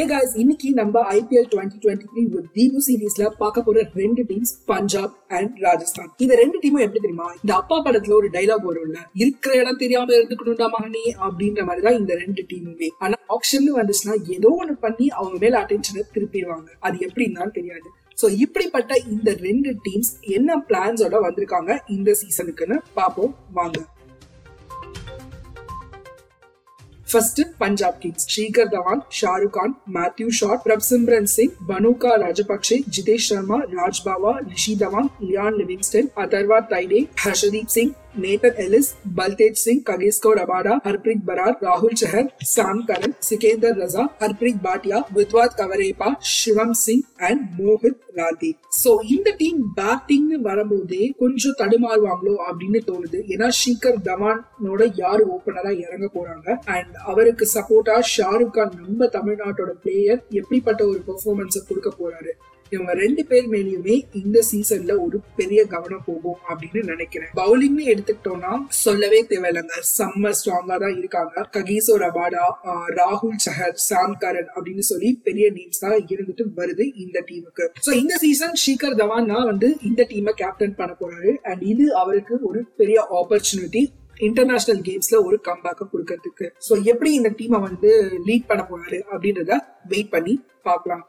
ஹே guys இன்னைக்கு நம்ம IPL twenty twenty three ஒரு தீபு சீரீஸ்ல பார்க்க போற ரெண்டு டீம்ஸ் பஞ்சாப் அண்ட் ராஜஸ்தான் இந்த ரெண்டு டீமும் எப்படி தெரியுமா? இந்த அப்பா படத்துல ஒரு டைலாக் வரும்ல. இருக்கிற இடம் தெரியாம இருந்துக்கணும்டா மகனே அப்படின்ற மாதிரி தான் இந்த ரெண்டு டீமுமே ஆனா ஆப்ஷன் வந்துச்சுன்னா ஏதோ ஒன்று பண்ணி அவங்க மேல அட்டென்ஷனை திருப்பிடுவாங்க. அது எப்படின்னு தெரியாது. ஸோ இப்படிப்பட்ட இந்த ரெண்டு டீம்ஸ் என்ன பிளான்ஸோட வந்திருக்காங்க இந்த சீசனுக்குன்னு பார்ப்போம். வாங்க. first Punjab Kings Shikhar Dhawan Shahrukh Khan Matthew Short Prabhsimran Singh Bhanuka Rajapaksa Jitesh Sharma Raj Bawa Rishi Dhawan Liam Livingstone Atharva Taide Harshdeep Singh Nathan Ellis பல்தேஜ் Singh ககேஸ்கோ Rabada Harpreet பரார் ராகுல் சஹர் சாம் கரன் சிகேந்தர் ரசா ஹர்ப்ரீத் பாட்டியா வித்வாத் கவரேபா சிவம் சிங் அண்ட் மோஹித் ராதி சோ இந்த team பேட்டிங்னு வரும்போதே கொஞ்சம் தடுமாறுவாங்களோ அப்படின்னு தோணுது. ஏன்னா sugar தவானோட யாரு ஓபனரா இறங்க போறாங்க? அண்ட் அவருக்கு சப்போர்ட்டா ஷாருக் கான் நம்ம தமிழ்நாட்டோட பிளேயர் எப்படிப்பட்ட ஒரு பெர்ஃபார்மன்ஸை கொடுக்க போறாரு? இவங்க ரெண்டு பேர் மேலேயுமே இந்த சீசன்ல ஒரு பெரிய கவனம் போகும் அப்படின்னு நினைக்கிறேன். பவுலிங்னு எடுத்துக்கிட்டோம்னா சொல்லவே தேவையில்லைங்க. செம்ம ஸ்ட்ராங்கா தான் இருக்காங்க. ககீசோ ரபாடா ராகுல் சஹர் சாம் கரன் அப்படின்னு சொல்லி பெரிய நேம்ஸ் தான் இருந்துட்டு வருது இந்த டீமுக்கு சோ இந்த சீசன் ஷீகர் தவான் தான் வந்து இந்த டீமை கேப்டன் பண்ண போறாரு. அண்ட் இது அவருக்கு ஒரு பெரிய ஆப்பர்ச்சுனிட்டி இன்டர்நேஷனல் கேம்ஸ்ல ஒரு கம்பேக்க கொடுக்கறதுக்கு. சோ எப்படி இந்த டீமை வந்து லீட் பண்ண போறாரு அப்படின்றத வெயிட் பண்ணி பார்க்கலாம்.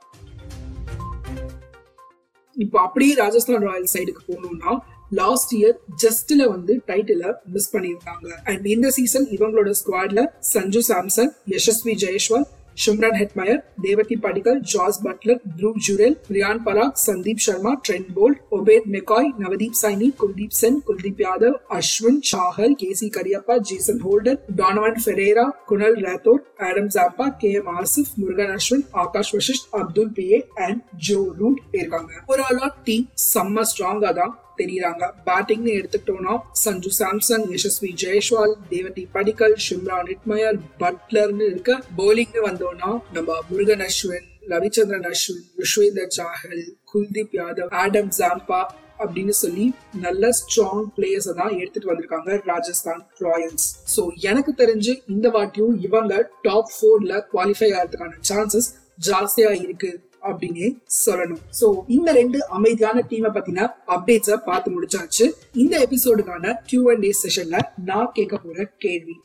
இப்போ அப்படியே ராஜஸ்தான் ராயல் சைடுக்கு போகணும்னா லாஸ்ட் இயர் ஜஸ்ட்ல வந்து டைட்டில மிஸ் பண்ணியிருந்தாங்க அண்ட் இந்த சீசன் இவங்களோட ஸ்குவாட்ல Sanju Samson Yashasvi Jaiswal Shimron Hetmyer Devdutt Padikkal Jos Buttler Dhruv Jurel Riyan Parag Sandeep Sharma Trent Boult Obed McCoy Navdeep Saini Kuldeep Sen Kuldeep Yadav Ashwin Chahal KC Cariappa Jason Holder Donovan Ferreira Kunal Rathore Adam Zampa K M Asif Murugan Ashwin Akash Vasisht Abdul PA and Joe Root இருக்காங்க ஒரு ஆலா team செம்ம ஸ்ட்ராங்கா தான் தெரியுறாங்க. பேட்டிங்னு எடுத்துக்கிட்டோம்னா Sanju Samson Yashasvi Jaiswal Devdutt Padikkal Shimron Hetmyer பட்லர்னு இருக்க பவுலிங்னு வந்தோம்னா நம்ம முருகன் அஸ்வின் ரவிச்சந்திரன் அஸ்வின் ருஷ்வேந்தர் சாஹல் குல்தீப் யாதவ் ஆடம் ஜாம்பா அப்படின்னு சொல்லி நல்ல ஸ்ட்ராங் பிளேயர்ஸ் தான் எடுத்துட்டு வந்திருக்காங்க ராஜஸ்தான் ராயல்ஸ். சோ எனக்கு தெரிஞ்சு இந்த வாட்டியும் இவங்க டாப் போர்ல குவாலிஃபை ஆகிறதுக்கான சான்சஸ் ஜாஸ்தியா இருக்கு. அப்படின்னு சொல்லணும். சோ இந்த ரெண்டு அமைதியான டீமை பத்தின அப்டேட்ஸ பார்த்து முடிச்சாச்சு. இந்த எபிசோடுக்கான கியூ அண்ட் ஏ செஷன்ல நான் கேட்க போற கேள்வி.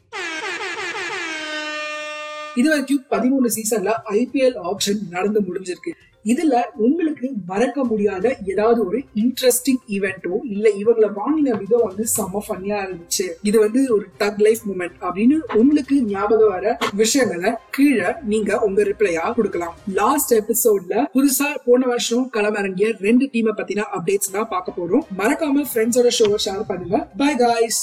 இது வரைக்கும் பதிமூணு சீசன்ல ஐபிஎல் ஆப்ஷன் நடந்து முடிஞ்சிருக்கு. இதுல உங்களுக்கு மறக்க முடியாத ஏதாவது ஒரு இன்ட்ரெஸ்டிங் ஈவெண்ட்டோ இல்ல இவங்களை வாங்கின விதம் வந்து செம்ம ஃபன்னியா இருந்துச்சு. இது வந்து ஒரு டக் லைஃப் மூமெண்ட் அப்படின்னு உங்களுக்கு ஞாபகம் வர விஷயங்களை கீழே நீங்க உங்க ரிப்ளையா கொடுக்கலாம். லாஸ்ட் எபிசோட்ல புதுசா போன வருஷம் களமிறங்கிய ரெண்டு டீமை பத்தின அப்டேட்ஸ் தான் பார்க்க போறோம். மறக்காம ஃப்ரெண்ட்ஸோட ஷோவை ஷேர் பண்ணுங்க. By guys